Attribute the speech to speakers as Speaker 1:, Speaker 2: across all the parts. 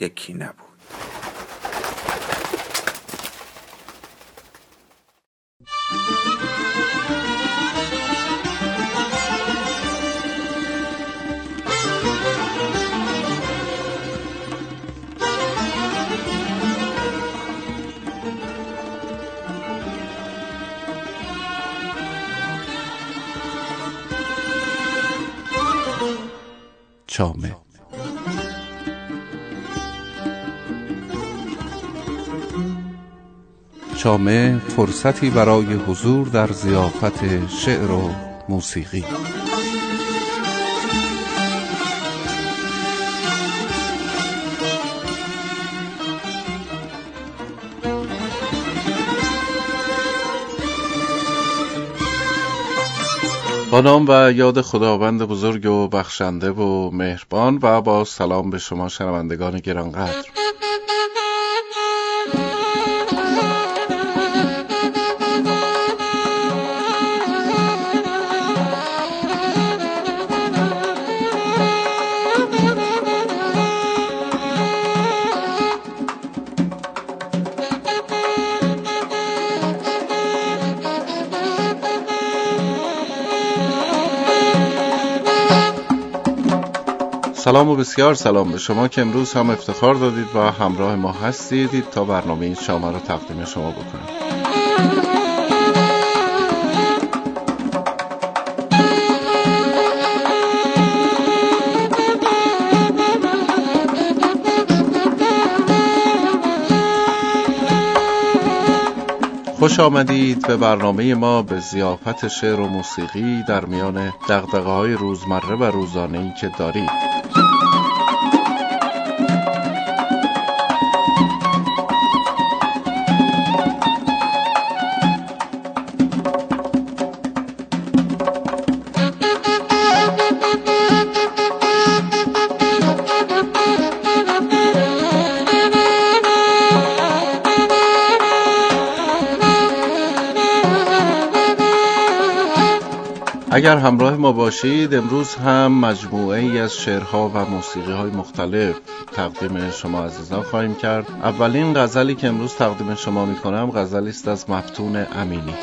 Speaker 1: یکی نبود.
Speaker 2: چامه. چامه فرصتی برای حضور در زیافت شعر و موسیقی. با نام و یاد خداوند بزرگ و بخشنده و مهربان و با سلام به شما شنوندگان گرانقدر. سلام و بسیار سلام به شما که امروز هم افتخار دادید و همراه ما هستید. تا برنامه این شما رو تقدیم شما بکنم خوش آمدید به برنامه ما به زیافت شعر و موسیقی در میان دقدقه های روزمره و روزانه ای که دارید. اگر همراه ما باشید امروز هم مجموعه ای از شعرها و موسیقی های مختلف تقدیم شما عزیزان خواهیم کرد. اولین غزلی که امروز تقدیم شما می کنم غزلی است از مفتون امینی.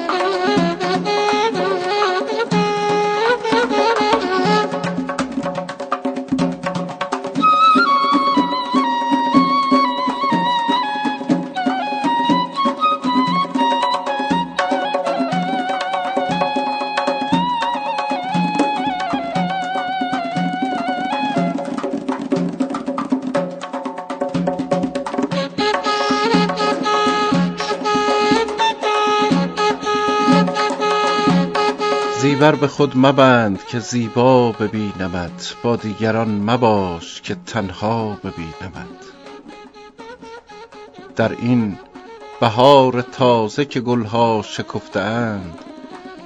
Speaker 2: خود مبند که زیبا ببینمت با دیگران مباش که تنها ببینمت. در این بهار تازه که گلها شکفته اند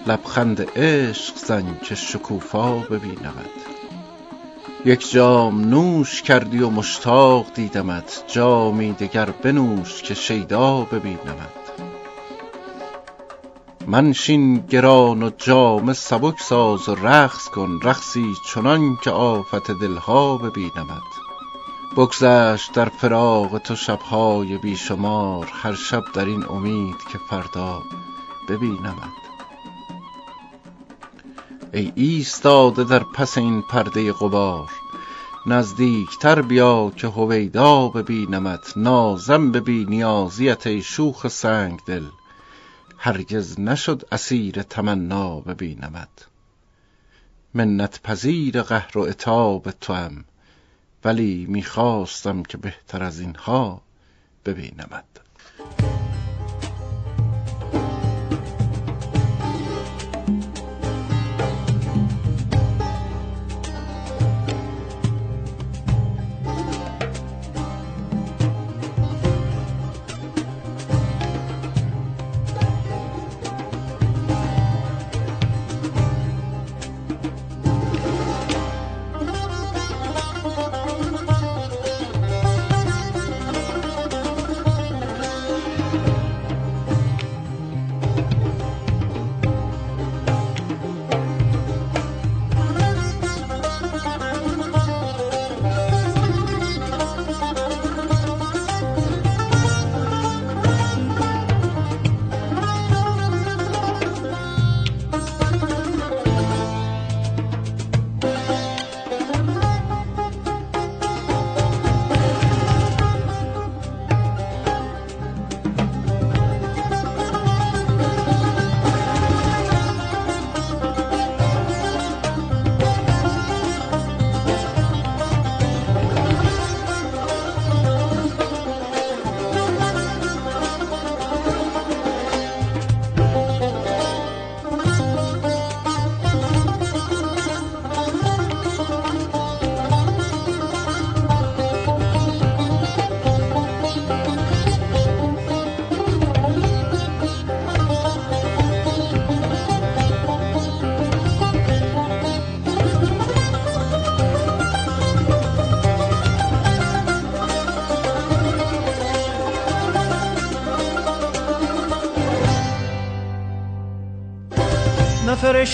Speaker 2: لبخند عشق زن که شکوفا ببینمت. یک جام نوش کردی و مشتاق دیدمت جامی دگر بنوش که شیدا ببینمت. منشین گران و جام سبک ساز و رقص کن رقصی چنان که آفت دلها ببینمت. بگذشت در فراق تو شبهای بیشمار هر شب در این امید که فردا ببینمت. ای ایستاده در پس این پرده غبار نزدیکتر بیا که هویدا ببینمت. نازم به بی نیازیت ای شوخ سنگ دل هرگز نشد اسیر تمنا ببینمت. منت پذیر قهر و عتاب توام ولی می‌خواستم که بهتر از اینها ببینمت.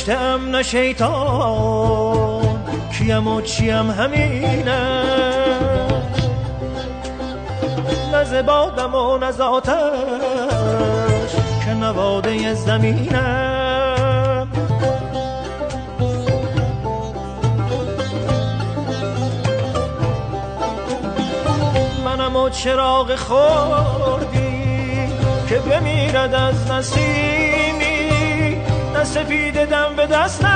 Speaker 3: ام نه شیطان کیم و چیم همینه نه زبادم و نه که نواده زمینم منم و چراغ خوردی که بمیرد از نسیم سفید دم به دستم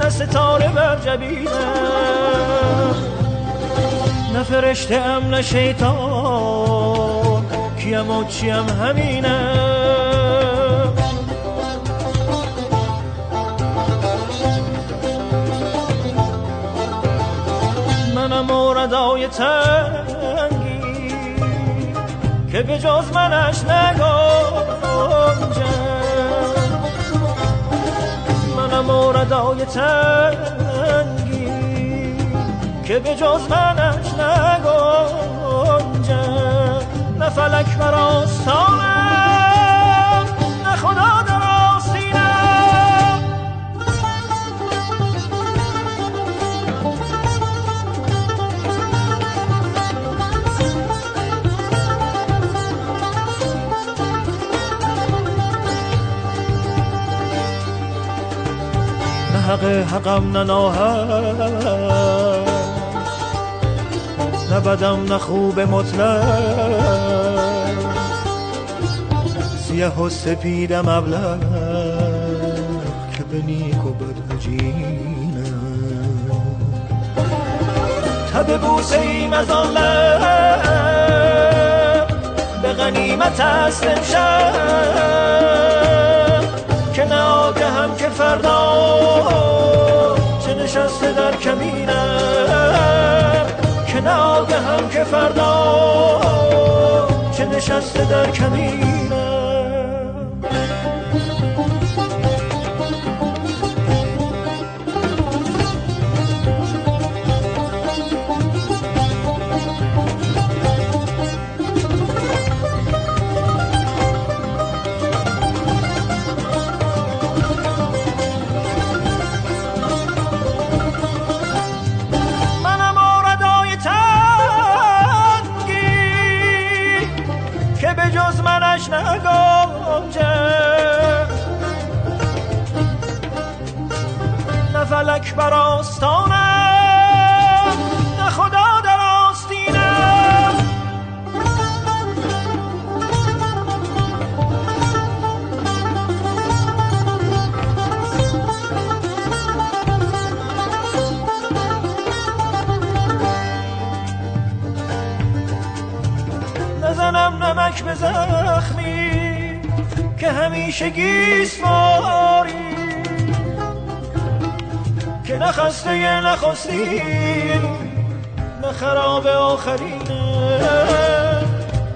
Speaker 3: نه ستاره بر جبینم. نه فرشته ام نه شیطان کیم و چیم همینم. منم موردای تنگی که به جز منش نگاه منم موردای تنگی که به جز منش نگنجه نه فلک براستانم حق حقم نه نه بدم نه خوب مطلق. سیه و سپیدم ابلغ که به نیک و بد تب بوسه ایم از آن به غنیمت است امشب. که هم که فردا چه نشسته در کمینم که هم که فردا چه نشسته در کمینم. خسته نخستی نه خراب آخرینه.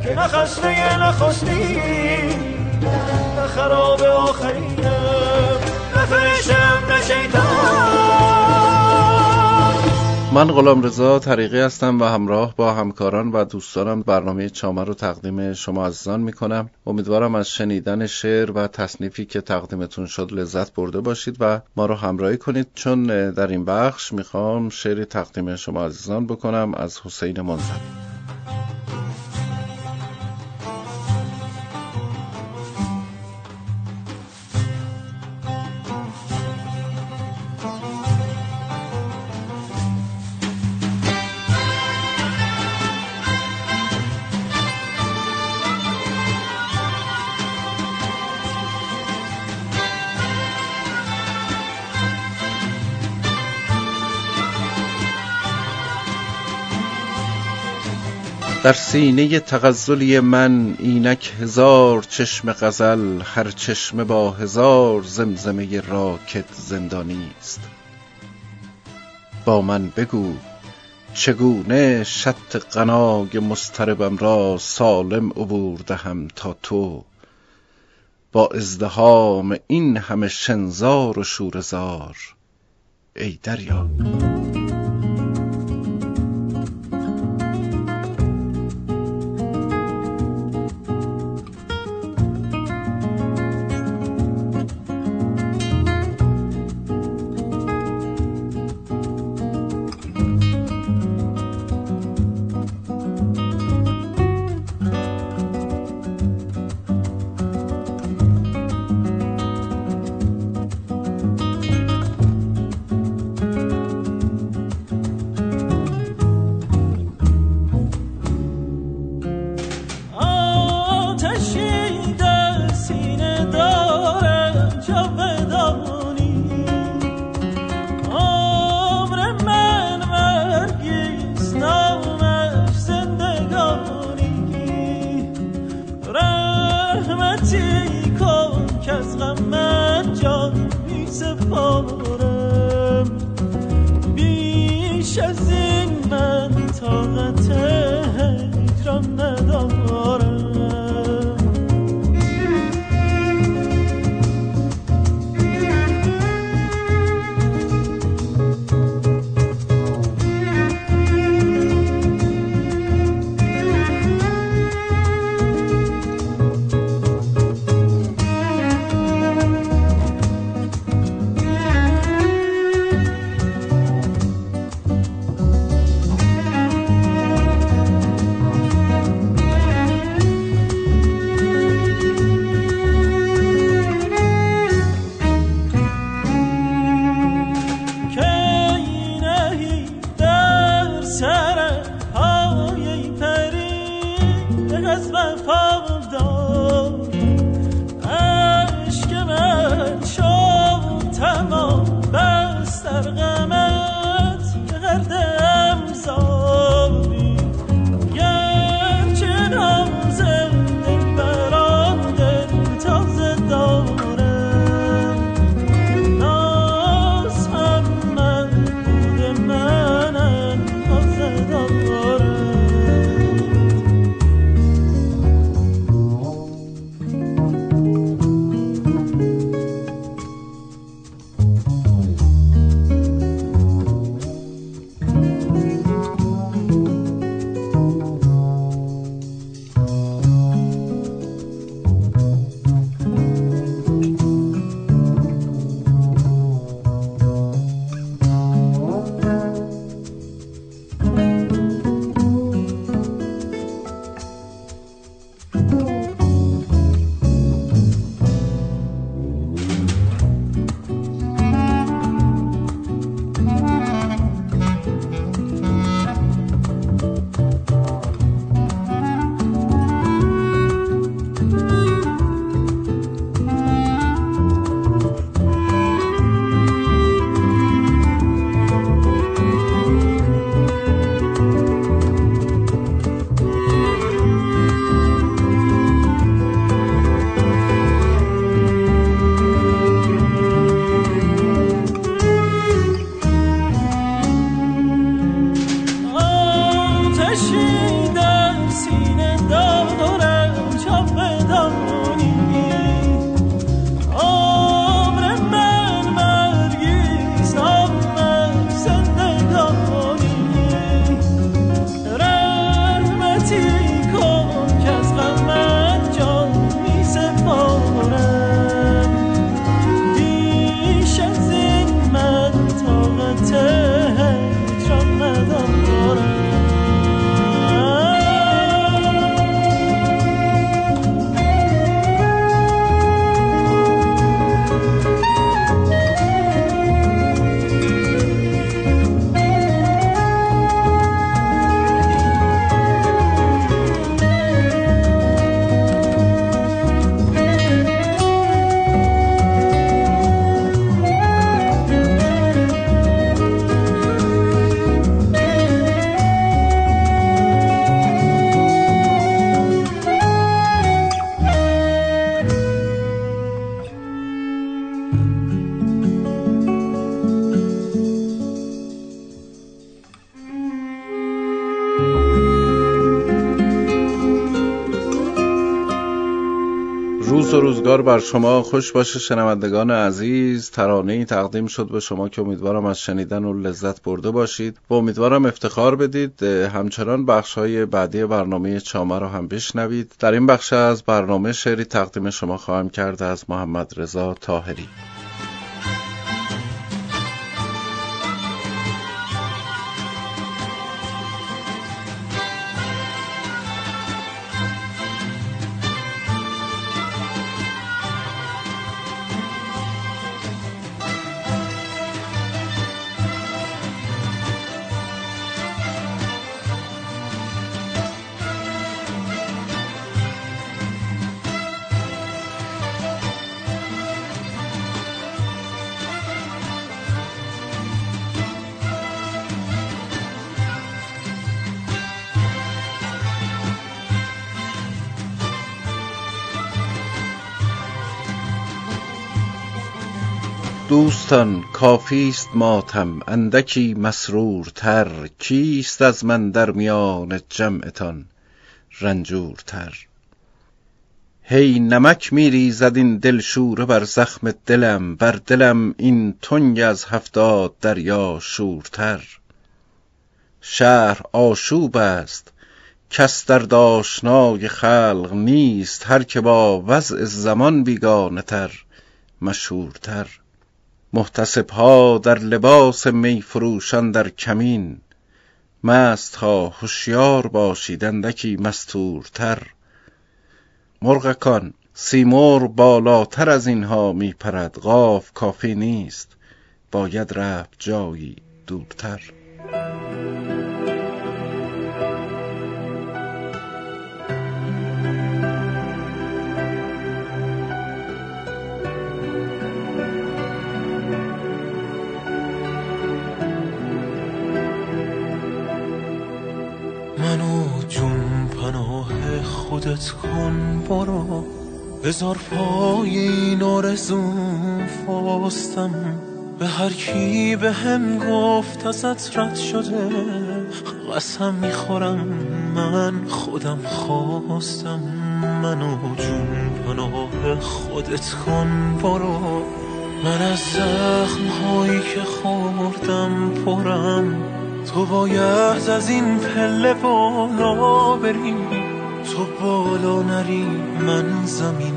Speaker 3: که نه خسته نخستی نه خراب آخرینه. نه فرشتم نه شیطان.
Speaker 2: من غلام رضا طریقی هستم و همراه با همکاران و دوستانم برنامه چامه رو تقدیم شما عزیزان می‌کنم. امیدوارم از شنیدن شعر و تصنیفی که تقدیمتون شد لذت برده باشید و ما رو همراهی کنید. چون در این بخش می‌خوام شعری تقدیم شما عزیزان بکنم از حسین منزلی در سینه تغزلی من اینک هزار چشم غزل هر چشمه با هزار زمزمه راکت زندانی است. با من بگو چگونه شط قناگ مستربم را سالم عبور دهم تا تو؟ با ازدهام این همه شنزار و شورزار ای دریا. روزگار بر شما خوش باشه شنوندگان عزیز. ترانه ای تقدیم شد به شما که امیدوارم از شنیدن و لذت برده باشید. و امیدوارم افتخار بدید. همچنان بخش های بعدی برنامه چامه رو هم بشنوید. در این بخش از برنامه شعری تقدیم شما خواهم کرد از محمد رضا تاهری دوستان کافیست ماتم اندکی مسرورتر. کیست از من در میان جمعتان؟ رنجورتر. هی نمک میریزد این دلشوره بر زخم دلم. بر دلم این تنگ از هفتاد دریا شورتر. شهر آشوب است. کس در داشنای خلق نیست. هر که با وضع زمان بیگانه تر مشهورتر. محتسب ها در لباس می فروشان در کمین. مست ها هوشیار باشید اندکی مستورتر. مرغکان سیمور بالاتر از اینها می پرد. قاف کافی نیست. باید رفت جایی دورتر.
Speaker 4: خودت کن برو. بذار پای این آرزوم فاستم به هر کی به هم گفت ازت رد شده قسم می‌خورم من خودم خواستم. منو جون پناه خودت کن برو. من از زخم هایی که خوردم پرم. تو باید از این پله بالا بری. تو بالا نری من زمین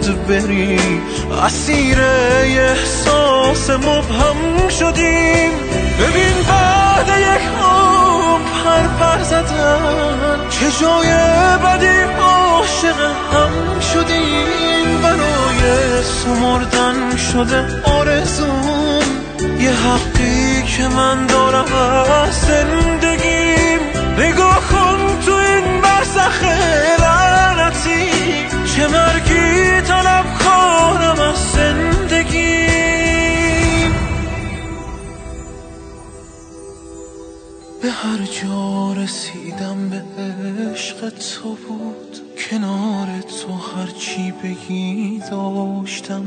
Speaker 4: باید بری. اسیر احساس مبهم شدیم. ببین بعد یک عمر پر پر زدن چه جای بدی عاشق هم شدیم. برای سمردن شده آرزون یه حقی که من دارم از زندگیم. نگاه کن تو این برزخ لعنتی چه مرگی طلب کنم از زندگی. به هر جا رسیدم به عشق تو بود. کنار تو هرچی بگی داشتم.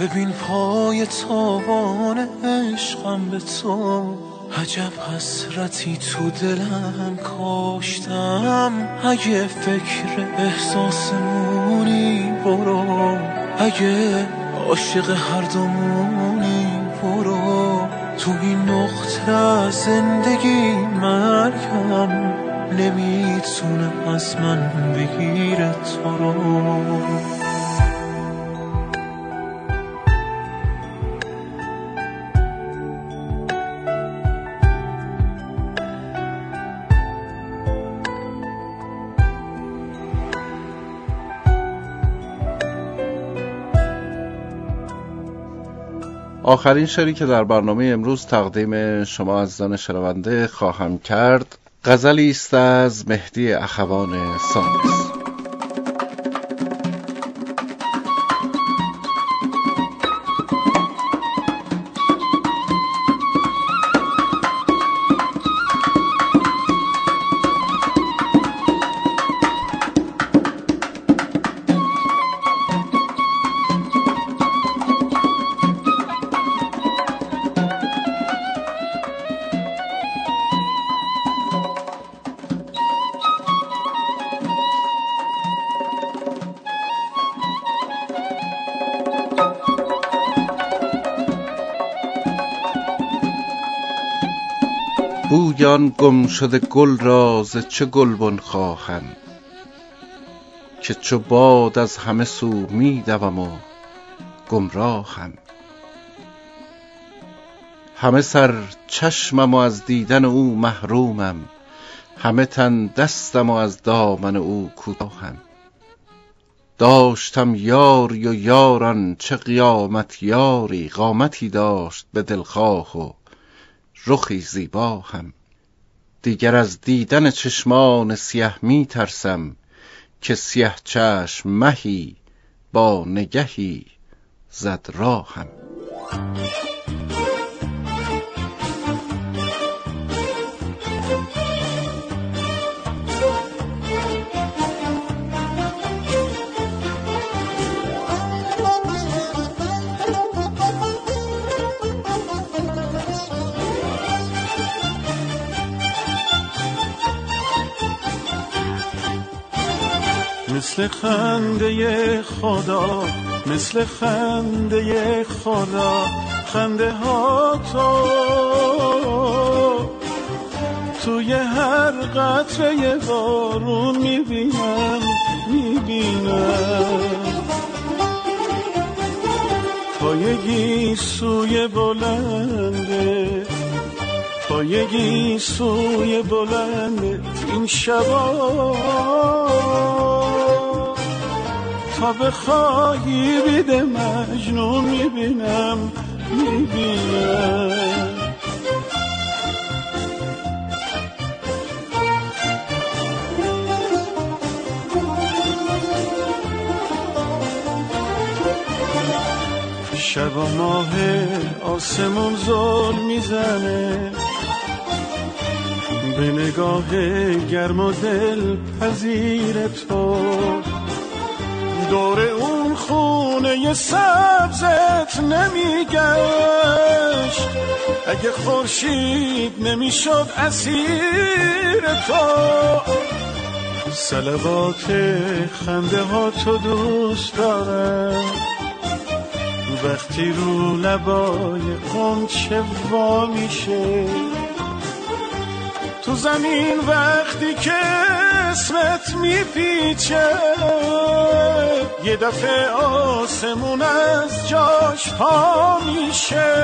Speaker 4: ببین پای تابان عشقم به تو عجب حسرتی تو دلم کاشتم اگه فکر احساسمونی برو. اگه عاشق هر دومونی برو. تو این نقطه زندگی مرگم نمی‌تونه از من بگیره تو رو.
Speaker 2: آخرین شعری که در برنامه امروز تقدیم شما عزیزان شنونده خواهم کرد غزلی است از مهدی اخوان سانس بویان گم شده گل را ز چه گلبن خواهم که چو باد از همه سو می دوم و گمراهم همه سر چشمم و از دیدن او محرومم. همه تن دستم و از دامن او کوتاهم داشتم یاری و یاران چه قیامت یاری قامتی داشت به دلخواه و رخی زیبا هم دیگر از دیدن چشمان سیه می ترسم که سیه چشم مهی با نگهی زد راهم.
Speaker 5: مثل خنده خدا مثل خنده خدا خنده ها تو. توی هر قطره بارون می‌بینم می‌بینم. پایگی سوی بلنده پایگی سوی بلنده این شبا. تا بخواهی بیده مجنون می‌بینم می‌بینم. شب و ماه آسمون زل می‌زنه. به نگاه گرم و دل پذیر تو. دور اون خونه سبزت نمیگشت. اگه خورشید نمی‌شد اسیر تو. سلوات خنده ها تو دوست دارم. وقتی رو لبای قنچه وا میشه؟ تو زمین وقتی که اسمت میپیچه. یه دفعه آسمون از جاش پا میشه.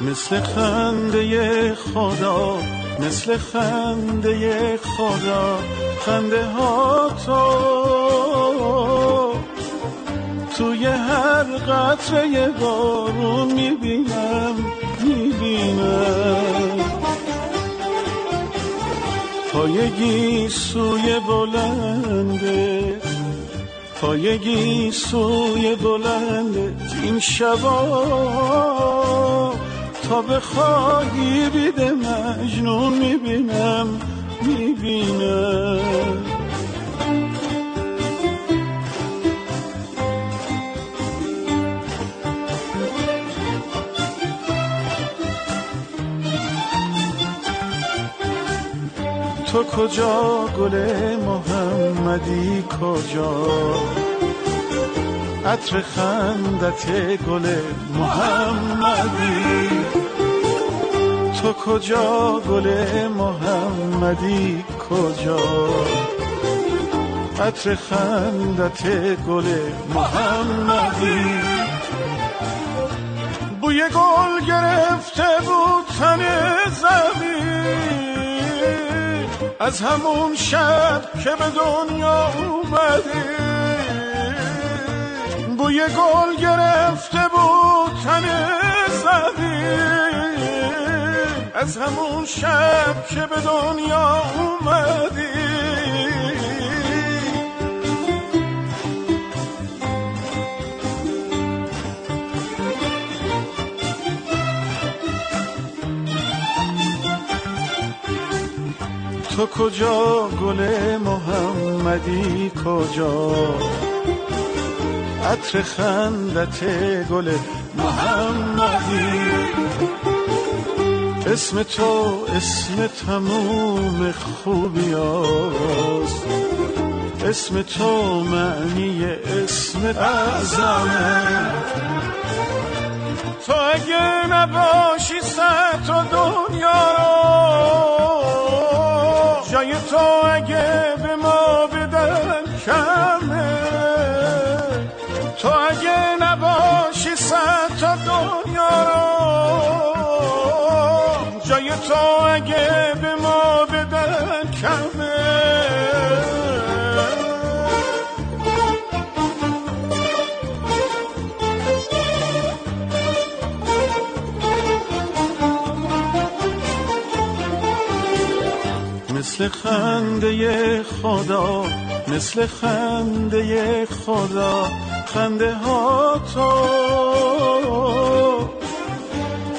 Speaker 5: مثل خنده خدا مثل خنده خدا خنده ها تو توی هر قطره بارون می‌بینم می‌بینم. پایگی سوی بلنده پایگی سوی بلنده این شبا تا بخواهی بیده مجنون می‌بینم می‌بینم. تو کجا گل محمدی کجا؟ عطر خندت گل محمدی. تو کجا گل محمدی کجا؟ عطر خندت گل محمدی. بوی گل گرفته بود تن زمین. از همون شب که به دنیا اومدی بوی گل گرفته بود تن زمین از همون شب که به دنیا اومدی تو کجا گل محمدی کجا؟ عطر خندت گل محمدی. اسم تو اسم تموم خوبیاست اسم تو معنی اسم اعظمه. تو اگه نباشی صد تو دنیا رو تو اگه به ما بدن کمه تو اگه نباشی صد تا دنیا رو جای تو اگه به مثل خنده خدا مثل خنده خدا خنده ها تو.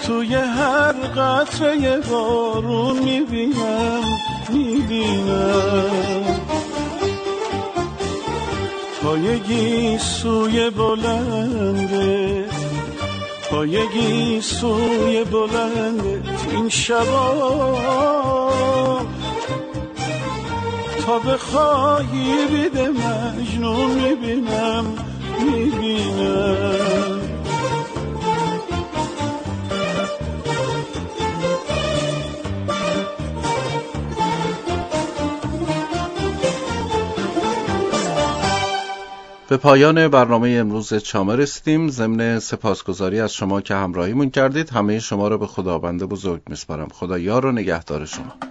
Speaker 5: توی هر قطره بارون می‌بینم می‌بینم. پایگی سوی بلنده پایگی سوی بلنده این شبا. تا بخواهی بیده مجنون می‌بینم می‌بینم.
Speaker 2: به پایان برنامه امروز چامه رسیدیم. ضمن سپاسگزاری از شما که همراهیمون کردید. همه شما رو به خداوند بزرگ میسپارم. خدا یار و نگهدار شما.